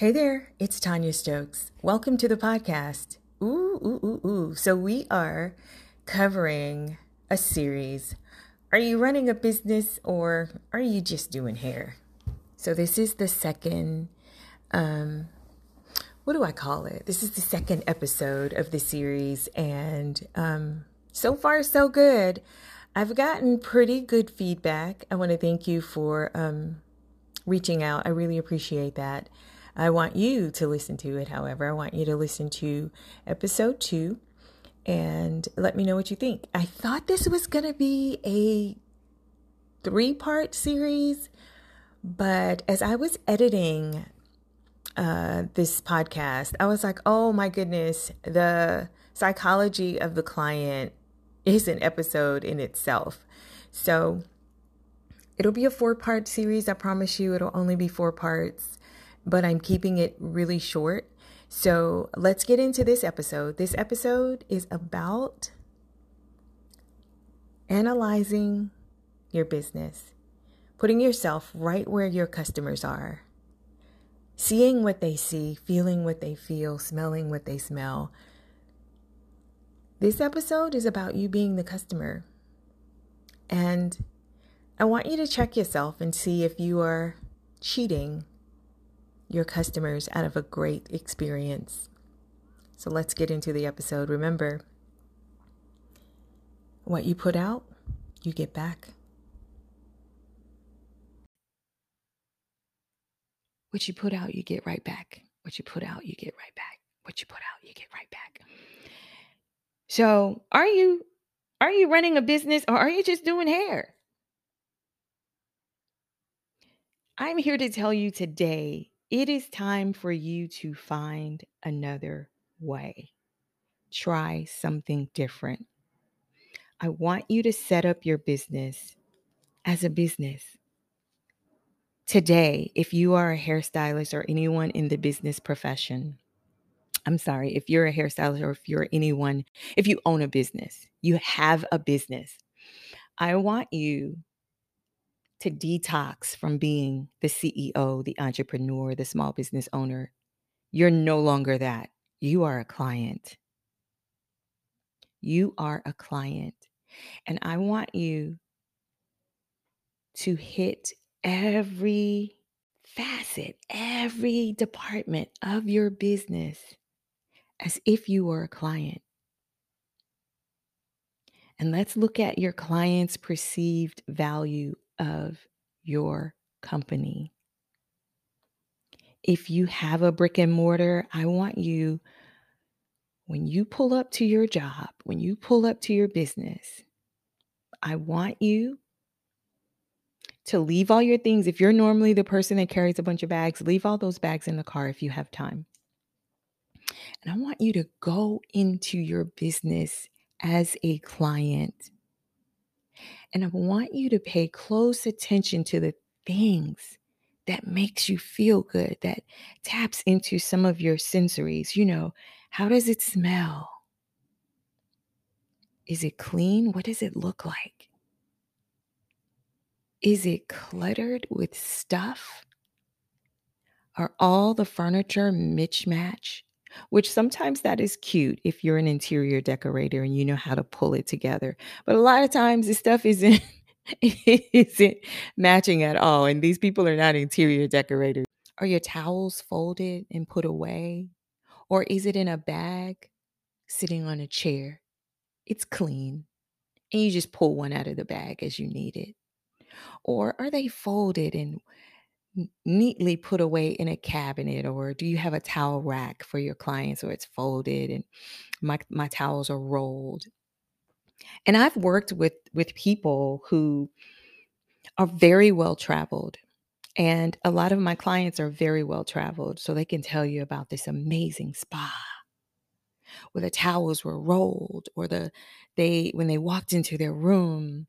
Hey there, it's Tonya Stokes. Welcome to the podcast. Ooh, ooh, ooh, ooh. So, we are covering a series. Are you running a business or are you just doing hair? So, this is the second, um, what do I call it? This is the second episode of the series, and um, so far, so good. I've gotten pretty good feedback. I want to thank you for um, reaching out. I really appreciate that. I want you to listen to it, however. I want you to listen to episode two and let me know what you think. I thought this was going to be a three part series, but as I was editing uh, this podcast, I was like, oh my goodness, the psychology of the client is an episode in itself. So it'll be a four part series. I promise you, it'll only be four parts but I'm keeping it really short. So let's get into this episode. This episode is about analyzing your business, putting yourself right where your customers are, seeing what they see, feeling what they feel, smelling what they smell. This episode is about you being the customer. And I want you to check yourself and see if you are cheating your customers out of a great experience. So let's get into the episode. Remember, what you put out, you get back. What you put out, you get right back. What you put out, you get right back. What you put out, you get right back. So, are you are you running a business or are you just doing hair? I'm here to tell you today it is time for you to find another way. Try something different. I want you to set up your business as a business. Today, if you are a hairstylist or anyone in the business profession, I'm sorry, if you're a hairstylist or if you're anyone, if you own a business, you have a business, I want you to detox from being the CEO, the entrepreneur, the small business owner. You're no longer that. You are a client. You are a client. And I want you to hit every facet, every department of your business as if you were a client. And let's look at your client's perceived value of your company. If you have a brick and mortar, I want you, when you pull up to your job, when you pull up to your business, I want you to leave all your things. If you're normally the person that carries a bunch of bags, leave all those bags in the car if you have time. And I want you to go into your business as a client and I want you to pay close attention to the things that makes you feel good, that taps into some of your sensories. You know, how does it smell? Is it clean? What does it look like? Is it cluttered with stuff? Are all the furniture mismatch? Which sometimes that is cute if you're an interior decorator and you know how to pull it together. But a lot of times this stuff isn't isn't matching at all. And these people are not interior decorators. Are your towels folded and put away? Or is it in a bag sitting on a chair? It's clean. And you just pull one out of the bag as you need it. Or are they folded and neatly put away in a cabinet or do you have a towel rack for your clients or it's folded and my my towels are rolled? And i've worked with with people who are very well traveled and a lot of my clients are very well traveled so they can tell you about this amazing spa where the towels were rolled or the they when they walked into their room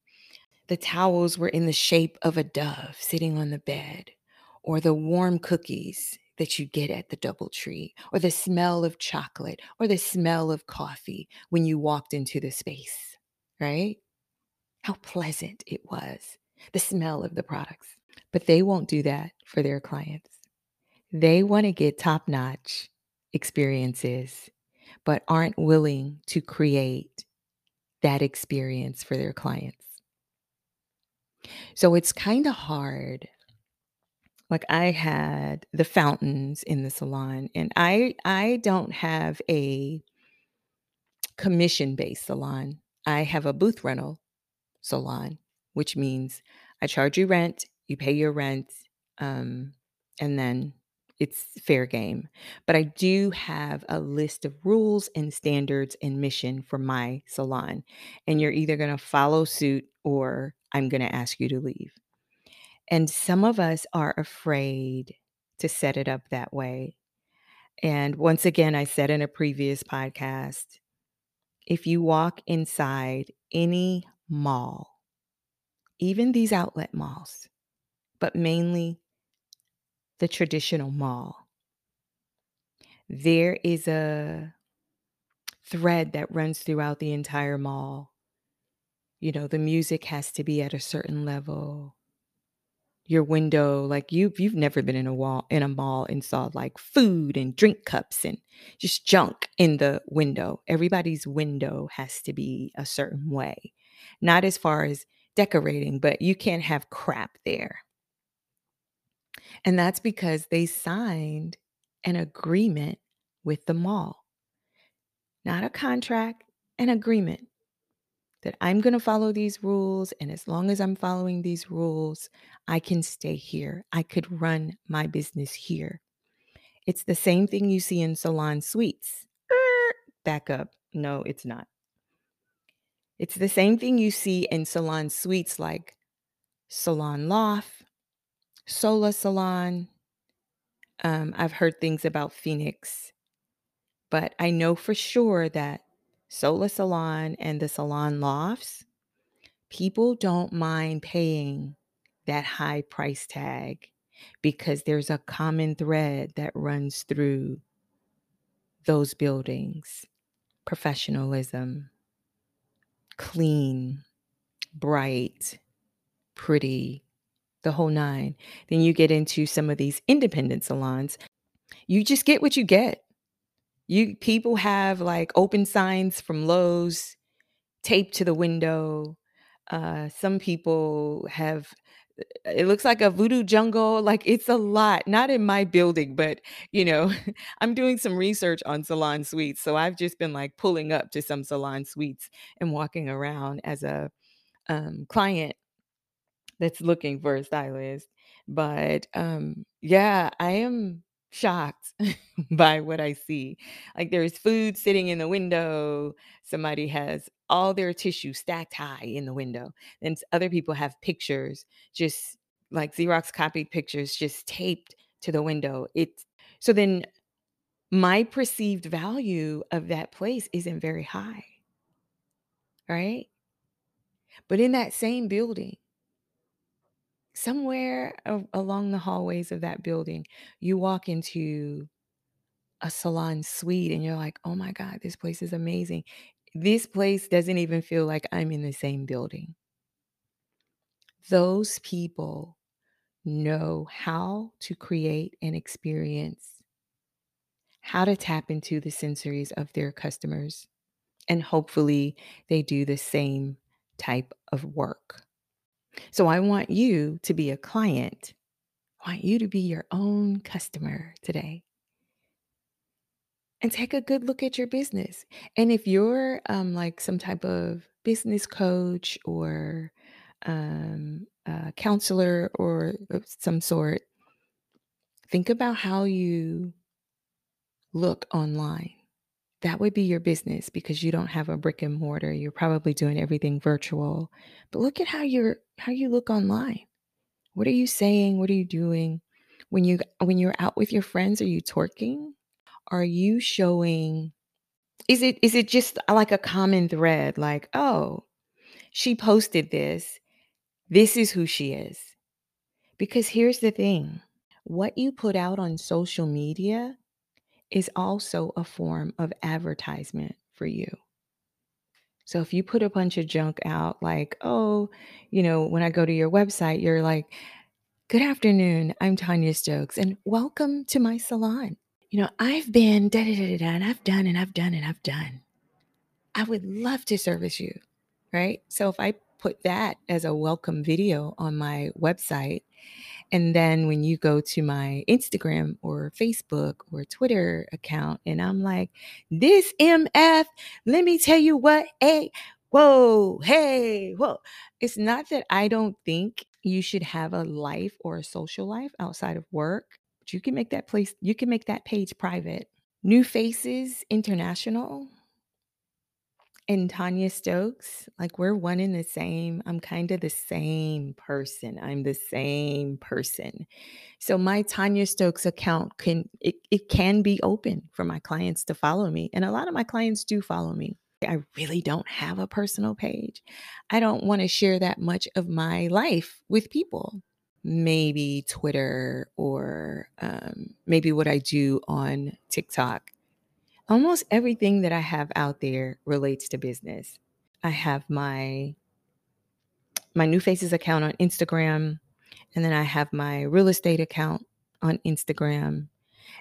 the towels were in the shape of a dove sitting on the bed or the warm cookies that you get at the Doubletree, or the smell of chocolate, or the smell of coffee when you walked into the space, right? How pleasant it was, the smell of the products. But they won't do that for their clients. They want to get top notch experiences, but aren't willing to create that experience for their clients. So it's kind of hard. Like I had the fountains in the salon and I I don't have a commission based salon. I have a booth rental salon, which means I charge you rent, you pay your rent, um, and then it's fair game. But I do have a list of rules and standards and mission for my salon. And you're either going to follow suit or I'm going to ask you to leave. And some of us are afraid to set it up that way. And once again, I said in a previous podcast if you walk inside any mall, even these outlet malls, but mainly the traditional mall, there is a thread that runs throughout the entire mall. You know, the music has to be at a certain level your window like you've you've never been in a wall in a mall and saw like food and drink cups and just junk in the window. Everybody's window has to be a certain way. Not as far as decorating but you can't have crap there. And that's because they signed an agreement with the mall. Not a contract an agreement that I'm going to follow these rules. And as long as I'm following these rules, I can stay here. I could run my business here. It's the same thing you see in salon suites. Er, back up. No, it's not. It's the same thing you see in salon suites like Salon Loft, Sola Salon. Um, I've heard things about Phenix, but I know for sure that Sola Salon and the Salon Lofts, people don't mind paying that high price tag because there's a common thread that runs through those buildings professionalism, clean, bright, pretty, the whole nine. Then you get into some of these independent salons, you just get what you get. You people have like open signs from Lowe's taped to the window. Uh, some people have uh, it looks like a voodoo jungle like it's a lot not in my building but you know i'm doing some research on salon suites so i've just been like pulling up to some salon suites and walking around as a um, client that's looking for a stylist but um yeah i am shocked by what I see. Like there's food sitting in the window. Somebody has all their tissue stacked high in the window. And other people have pictures, just like Xerox copied pictures, just taped to the window. It's so then my perceived value of that place isn't very high. Right. But in that same building, somewhere along the hallways of that building, you walk into a salon suite and you're like, "Oh my god, this place is amazing." This place doesn't even feel like I'm in the same building. Those people know how to create an experience, how to tap into the sensories of their customers, and hopefully they do the same type of work. So I want you to be a client. I want you to be your own customer today. and take a good look at your business. And if you're um, like some type of business coach or um, counselor or some sort, think about how you look online. That would be your business because you don't have a brick and mortar. You're probably doing everything virtual. But look at how you're how you look online. What are you saying? What are you doing? When you when you're out with your friends, are you twerking? Are you showing Is it is it just uh, like a common thread like, "Oh, she posted this. This is who she is." Because here's the thing, what you put out on social media is also a form of advertisement for you. So if you put a bunch of junk out like, "Oh, you know, when I go to your website, you're like Good afternoon. I'm Tonya Stokes, and welcome to my salon. You know, I've been da da da da, and I've done and I've done and I've done. I would love to service you, right? So if I put that as a welcome video on my website, and then when you go to my Instagram or Facebook or Twitter account, and I'm like, this MF, let me tell you what, hey, whoa, hey, whoa. It's not that I don't think you should have a life or a social life outside of work, but you can make that place, you can make that page private. New Faces International and Tonya Stokes, like we're one in the same. I'm kind of the same person. I'm the same person. So my Tonya Stokes account can it, it can be open for my clients to follow me. And a lot of my clients do follow me. I really don't have a personal page. I don't want to share that much of my life with people. Maybe Twitter or um, maybe what I do on TikTok almost everything that I have out there relates to business. I have my my new faces account on Instagram and then I have my real estate account on Instagram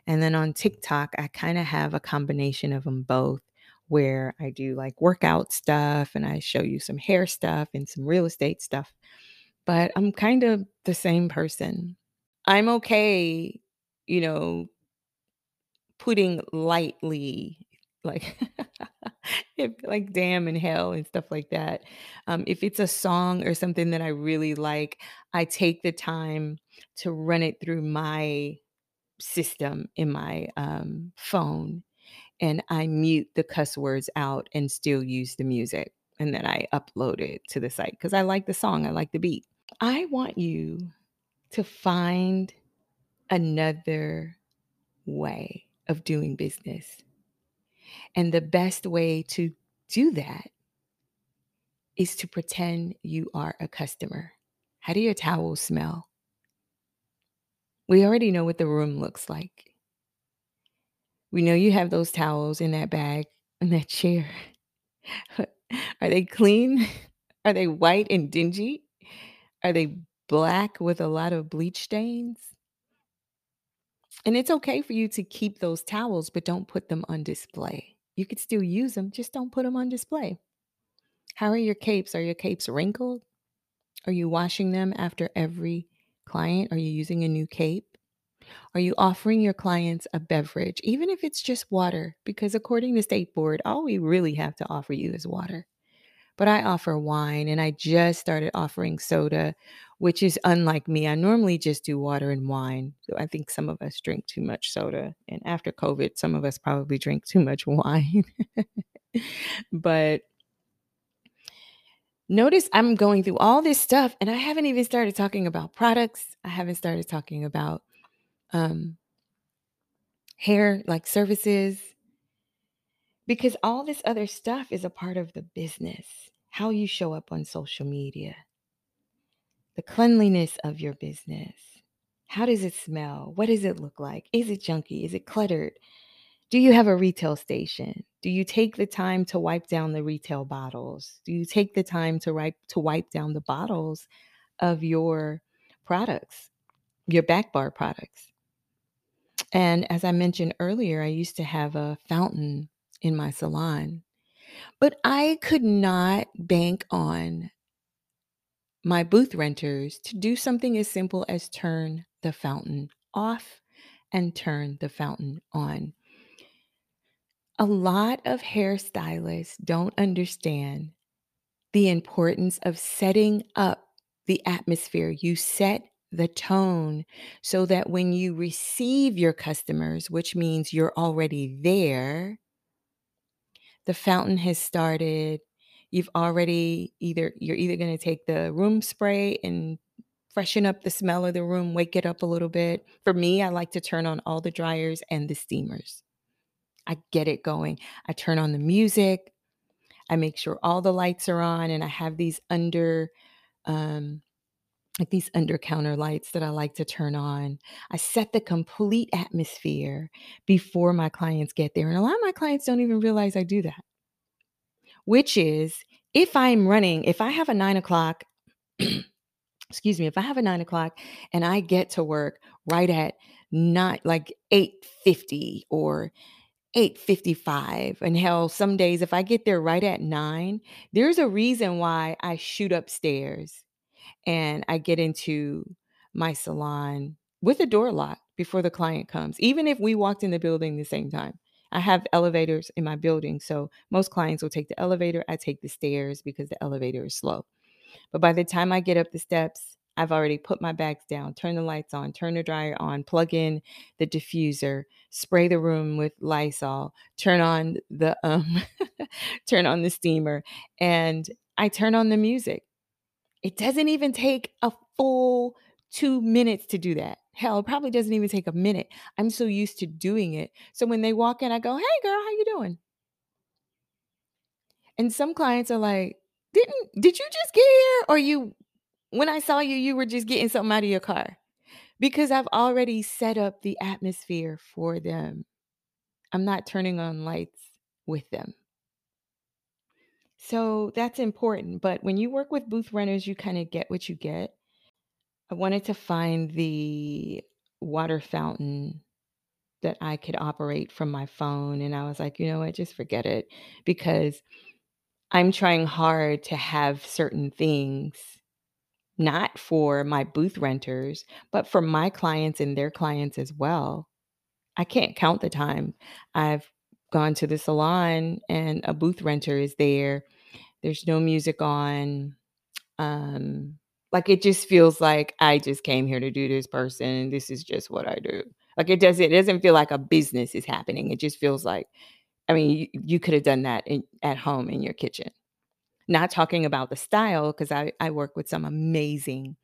and then on TikTok I kind of have a combination of them both where I do like workout stuff and I show you some hair stuff and some real estate stuff. But I'm kind of the same person. I'm okay, you know, putting lightly like if like damn and hell and stuff like that. Um, if it's a song or something that i really like i take the time to run it through my system in my um, phone and i mute the cuss words out and still use the music and then i upload it to the site because i like the song i like the beat. I want you to find another way of doing business. And the best way to do that is to pretend you are a customer. How do your towels smell? We already know what the room looks like. We know you have those towels in that bag, in that chair. Are they clean? Are they white and dingy? Are they black with a lot of bleach stains? And it's okay for you to keep those towels, but don't put them on display. You could still use them, just don't put them on display. How are your capes? Are your capes wrinkled? Are you washing them after every client? Are you using a new cape? Are you offering your clients a beverage, even if it's just water? Because according to State Board, all we really have to offer you is water but I offer wine and I just started offering soda, which is unlike me. I normally just do water and wine. So I think some of us drink too much soda. And after COVID, some of us probably drink too much wine. but notice I'm going through all this stuff and I haven't even started talking about products. I haven't started talking about um, hair, like services, because all this other stuff is a part of the business how you show up on social media, the cleanliness of your business. How does it smell? What does it look like? Is it junky? Is it cluttered? Do you have a retail station? Do you take the time to wipe down the retail bottles? Do you take the time to wipe to wipe down the bottles of your products, your back bar products? And as I mentioned earlier, I used to have a fountain in my salon but I could not bank on my booth renters to do something as simple as turn the fountain off and turn the fountain on. A lot of hairstylists don't understand the importance of setting up the atmosphere. You set the tone so that when you receive your customers, which means you're already there, the fountain has started. You've already either you're either going to take the room spray and freshen up the smell of the room, wake it up a little bit. For me, I like to turn on all the dryers and the steamers. I get it going. I turn on the music. I make sure all the lights are on and I have these under um like these under counter lights that I like to turn on. I set the complete atmosphere before my clients get there. And a lot of my clients don't even realize I do that, which is if I'm running, if I have a nine o'clock excuse me, if I have a nine o'clock and I get to work right at not like 850 or 8:55 and hell some days if I get there right at 9 there's a reason why I shoot upstairs and I get into my salon with a door locked before the client comes even if we walked in the building the same time I have elevators in my building so most clients will take the elevator I take the stairs because the elevator is slow but by the time I get up the steps, I've already put my bags down, turn the lights on, turn the dryer on, plug in the diffuser, spray the room with Lysol, turn on the um turn on the steamer, and I turn on the music. It doesn't even take a full 2 minutes to do that. Hell, it probably doesn't even take a minute. I'm so used to doing it. So when they walk in, I go, "Hey girl, how you doing?" And some clients are like, "Didn't did you just get here or you when I saw you you were just getting something out of your car?" Because I've already set up the atmosphere for them. I'm not turning on lights with them. So that's important, but when you work with booth renters, you kinda get what you get. I wanted to find the water fountain that I could operate from my phone, and I was like, "You know what? Just forget it," because I'm trying hard to have certain things, not for my booth renters, but for my clients and their clients as well. I can't count the time I've gone to the salon and a booth renter is there. There's no music on. Um, like it just feels like I just came here to do this person. This is just what I do. Like it doesn't it doesn't feel like a business is happening. It just feels like I mean, you, you could have done that in, at home in your kitchen. Not talking about the style, because I, I work with some amazing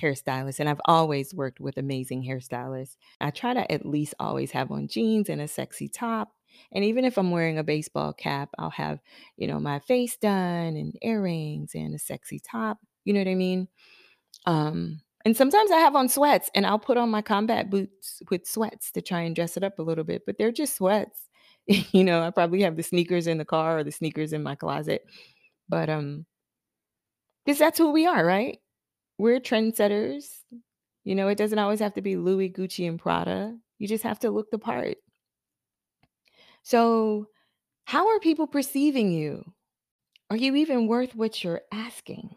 hairstylists, and I've always worked with amazing hairstylists. I try to at least always have on jeans and a sexy top. And even if I'm wearing a baseball cap, I'll have, you know, my face done and earrings and a sexy top. You know what I mean? Um, and sometimes I have on sweats and I'll put on my combat boots with sweats to try and dress it up a little bit, but they're just sweats. you know, I probably have the sneakers in the car or the sneakers in my closet. But um because that's who we are, right? We're trendsetters. You know, it doesn't always have to be Louis, Gucci, and Prada. You just have to look the part. So, how are people perceiving you? Are you even worth what you're asking?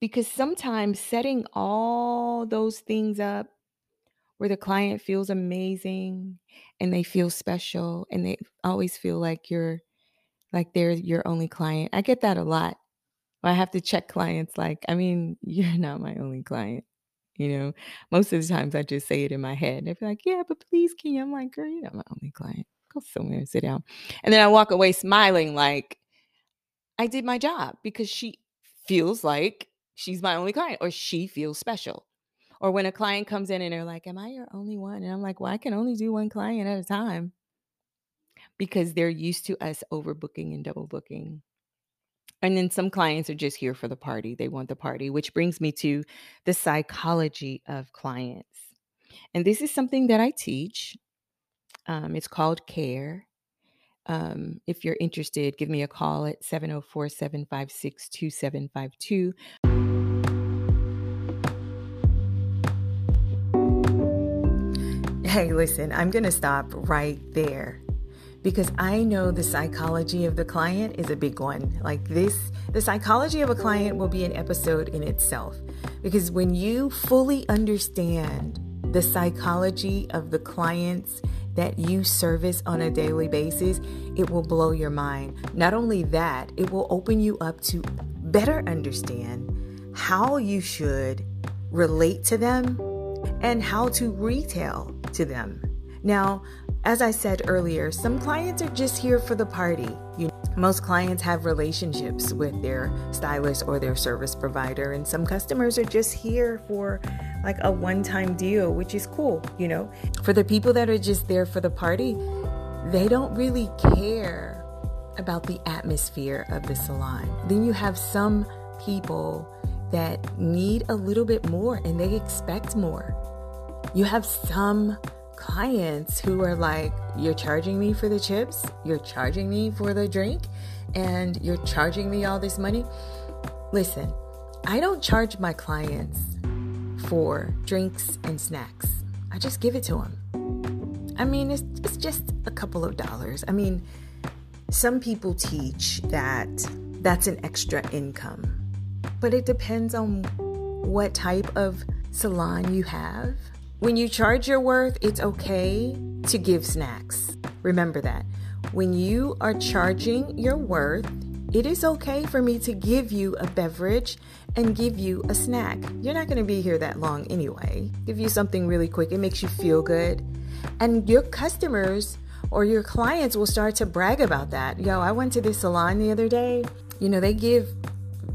Because sometimes setting all those things up where the client feels amazing and they feel special and they always feel like you're like they're your only client. I get that a lot. I have to check clients like, I mean, you're not my only client. You know, most of the times I just say it in my head. They're like, yeah, but please, can you? I'm like, girl, you're not my only client. Go somewhere and sit down. And then I walk away smiling like I did my job because she feels like she's my only client or she feels special. Or when a client comes in and they're like, Am I your only one? And I'm like, Well, I can only do one client at a time because they're used to us overbooking and double booking. And then some clients are just here for the party. They want the party, which brings me to the psychology of clients. And this is something that I teach. Um, it's called CARE. Um, if you're interested, give me a call at 704 756 2752. Hey, listen, I'm going to stop right there because I know the psychology of the client is a big one. Like this, the psychology of a client will be an episode in itself. Because when you fully understand the psychology of the clients that you service on a daily basis, it will blow your mind. Not only that, it will open you up to better understand how you should relate to them and how to retail to them. Now, as I said earlier, some clients are just here for the party. You know, most clients have relationships with their stylist or their service provider, and some customers are just here for like a one time deal, which is cool, you know. For the people that are just there for the party, they don't really care about the atmosphere of the salon. Then you have some people that need a little bit more and they expect more. You have some clients who are like, You're charging me for the chips, you're charging me for the drink, and you're charging me all this money. Listen, I don't charge my clients for drinks and snacks. I just give it to them. I mean, it's, it's just a couple of dollars. I mean, some people teach that that's an extra income, but it depends on what type of salon you have. When you charge your worth, it's okay to give snacks. Remember that. When you are charging your worth, it is okay for me to give you a beverage and give you a snack. You're not going to be here that long anyway. Give you something really quick, it makes you feel good. And your customers or your clients will start to brag about that. Yo, I went to this salon the other day. You know, they give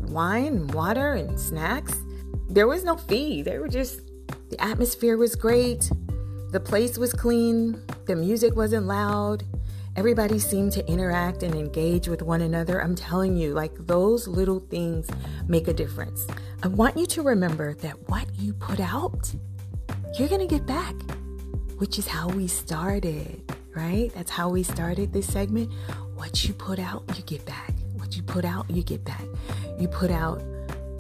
wine, water, and snacks. There was no fee. They were just, the atmosphere was great. The place was clean. The music wasn't loud. Everybody seemed to interact and engage with one another. I'm telling you, like those little things make a difference. I want you to remember that what you put out, you're going to get back, which is how we started, right? That's how we started this segment. What you put out, you get back. What you put out, you get back. You put out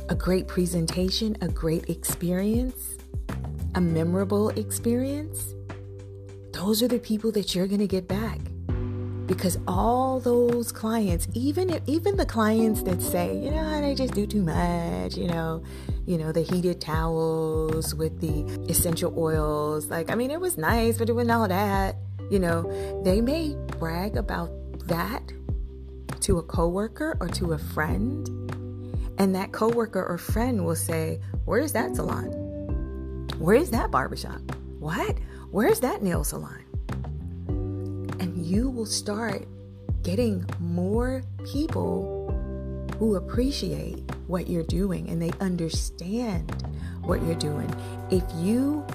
a great presentation, a great experience, a memorable experience. Those are the people that you're going to get back because all those clients even even the clients that say you know they just do too much you know you know the heated towels with the essential oils like i mean it was nice but it wasn't all that you know. They may brag about that to a coworker or to a friend and that coworker or friend will say where's that salon? Where's that barbershop? What? Where's that nail salon you mm. will start getting more people who appreciate what you're doing and they understand what you're doing. If you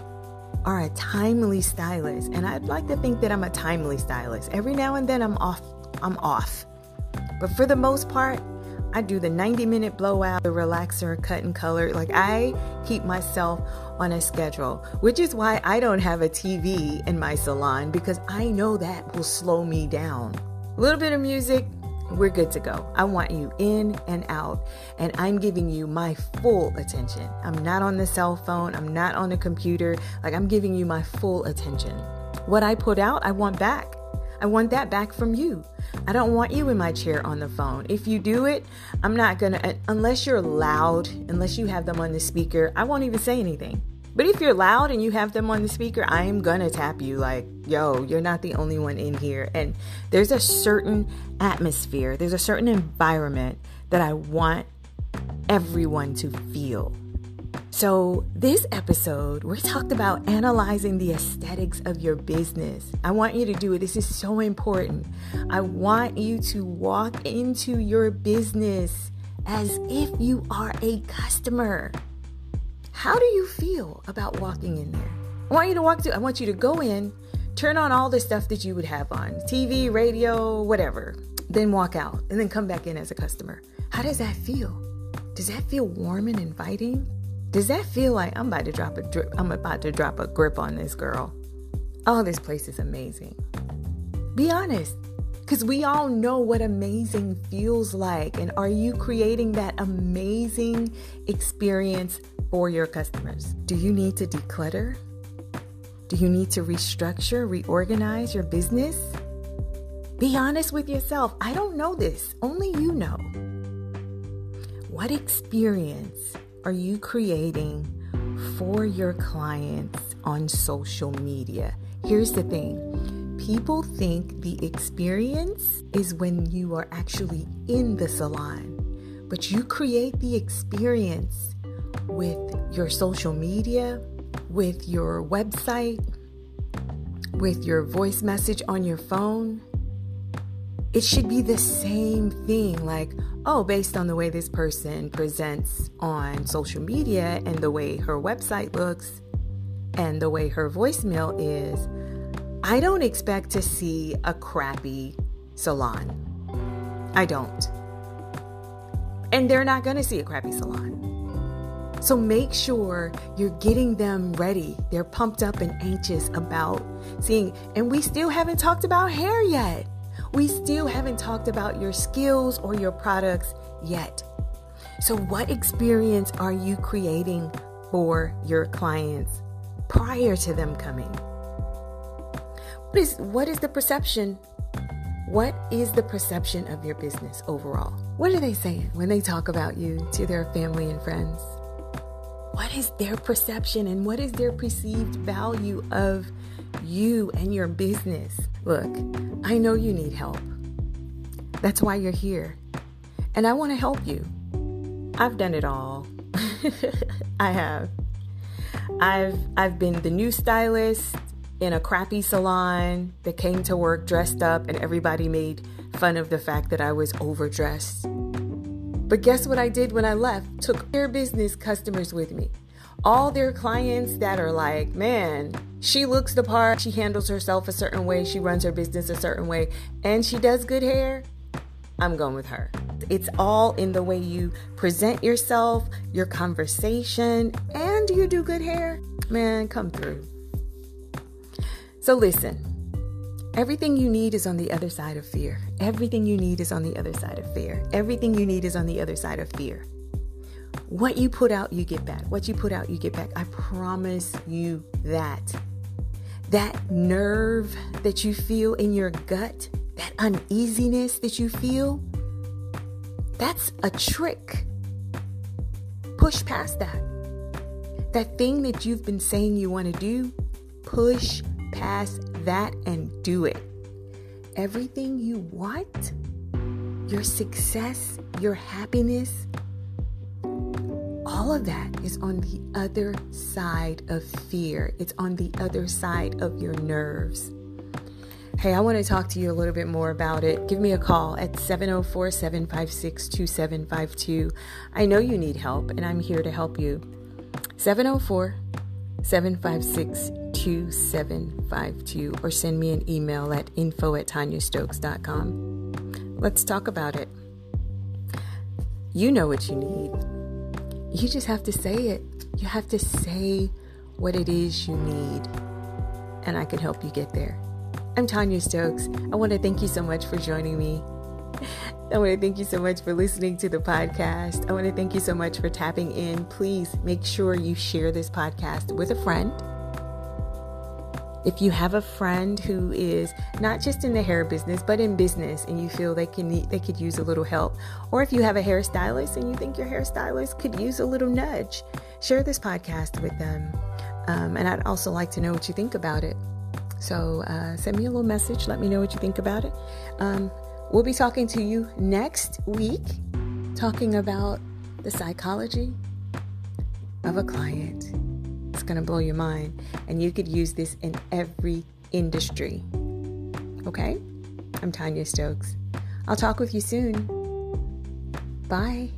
are a timely stylist, and I'd like to think that I'm a timely stylist. Every now and then I'm off, I'm off. But for the most part, I do the 90 minute blowout, the relaxer, cut and color. Like I keep myself on a schedule, which is why I don't have a TV in my salon because I know that will slow me down. A little bit of music, we're good to go. I want you in and out, and I'm giving you my full attention. I'm not on the cell phone, I'm not on the computer. Like, I'm giving you my full attention. What I put out, I want back. I want that back from you. I don't want you in my chair on the phone. If you do it, I'm not gonna, unless you're loud, unless you have them on the speaker, I won't even say anything. But if you're loud and you have them on the speaker, I am gonna tap you like, yo, you're not the only one in here. And there's a certain atmosphere, there's a certain environment that I want everyone to feel. So, this episode, we talked about analyzing the aesthetics of your business. I want you to do it. This is so important. I want you to walk into your business as if you are a customer. How do you feel about walking in there? I want you to walk to, I want you to go in, turn on all the stuff that you would have on TV, radio, whatever, then walk out and then come back in as a customer. How does that feel? Does that feel warm and inviting? Does that feel like I'm about to drop a drip? I'm about to drop a grip on this girl. Oh, this place is amazing. Be honest, because we all know what amazing feels like. And are you creating that amazing experience for your customers? Do you need to declutter? Do you need to restructure, reorganize your business? Be honest with yourself. I don't know this, only you know. What experience are you creating for your clients on social media? Here's the thing. People think the experience is when you are actually in the salon, but you create the experience with your social media, with your website, with your voice message on your phone. It should be the same thing. Like oh based on the way this person presents on social media and the way her website looks and the way her voicemail is i don't expect to see a crappy salon i don't and they're not going to see a crappy salon so make sure you're getting them ready. They're pumped up and anxious about seeing. And we still haven't talked about hair yet we still haven't talked about your skills or your products yet. So, what experience are you creating for your clients prior to them coming. What is what is the perception? What is the perception of your business overall? What are they saying when they talk about you to their family and friends? What is their perception and what is their perceived value of you and your business? Look, I know you need help. That's why you're here. And I want to help you. I've done it all. I have. I've I've been the new stylist in a crappy salon that came to work dressed up and everybody made fun of the fact that I was overdressed. But guess what I did when I left? Took their business customers with me. All their clients that are like, man, she looks the part, she handles herself a certain way, she runs her business a certain way, and she does good hair. I'm going with her. It's all in the way you present yourself, your conversation, and you do good hair. Man, come through. So listen, everything you need is on the other side of fear. Everything you need is on the other side of fear. Everything you need is on the other side of fear. What you put out, you get back. What you put out, you get back. I promise you that. That nerve that you feel in your gut, that uneasiness that you feel, that's a trick. Push past that. That thing that you've been saying you want to do, push past that and do it. Everything you want, your success, your happiness, all of that is on the other side of fear. It's on the other side of your nerves. Hey, I want to talk to you a little bit more about it. Give me a call at 704 756 2752. I know you need help, and I'm here to help you. 704 756 2752, or send me an email at info at tonyastokes.com. Let's talk about it. You know what you need. You just have to say it. You have to say what it is you need, and I can help you get there. I'm Tonya Stokes. I want to thank you so much for joining me. I want to thank you so much for listening to the podcast. I want to thank you so much for tapping in. Please make sure you share this podcast with a friend. If you have a friend who is not just in the hair business but in business and you feel they can they could use a little help, or if you have a hairstylist and you think your hairstylist could use a little nudge, share this podcast with them. Um, and I'd also like to know what you think about it. So uh, send me a little message. Let me know what you think about it. Um, we'll be talking to you next week, talking about the psychology of a client. It's going to blow your mind. And you could use this in every industry. Okay? I'm Tonya Stokes. I'll talk with you soon. Bye.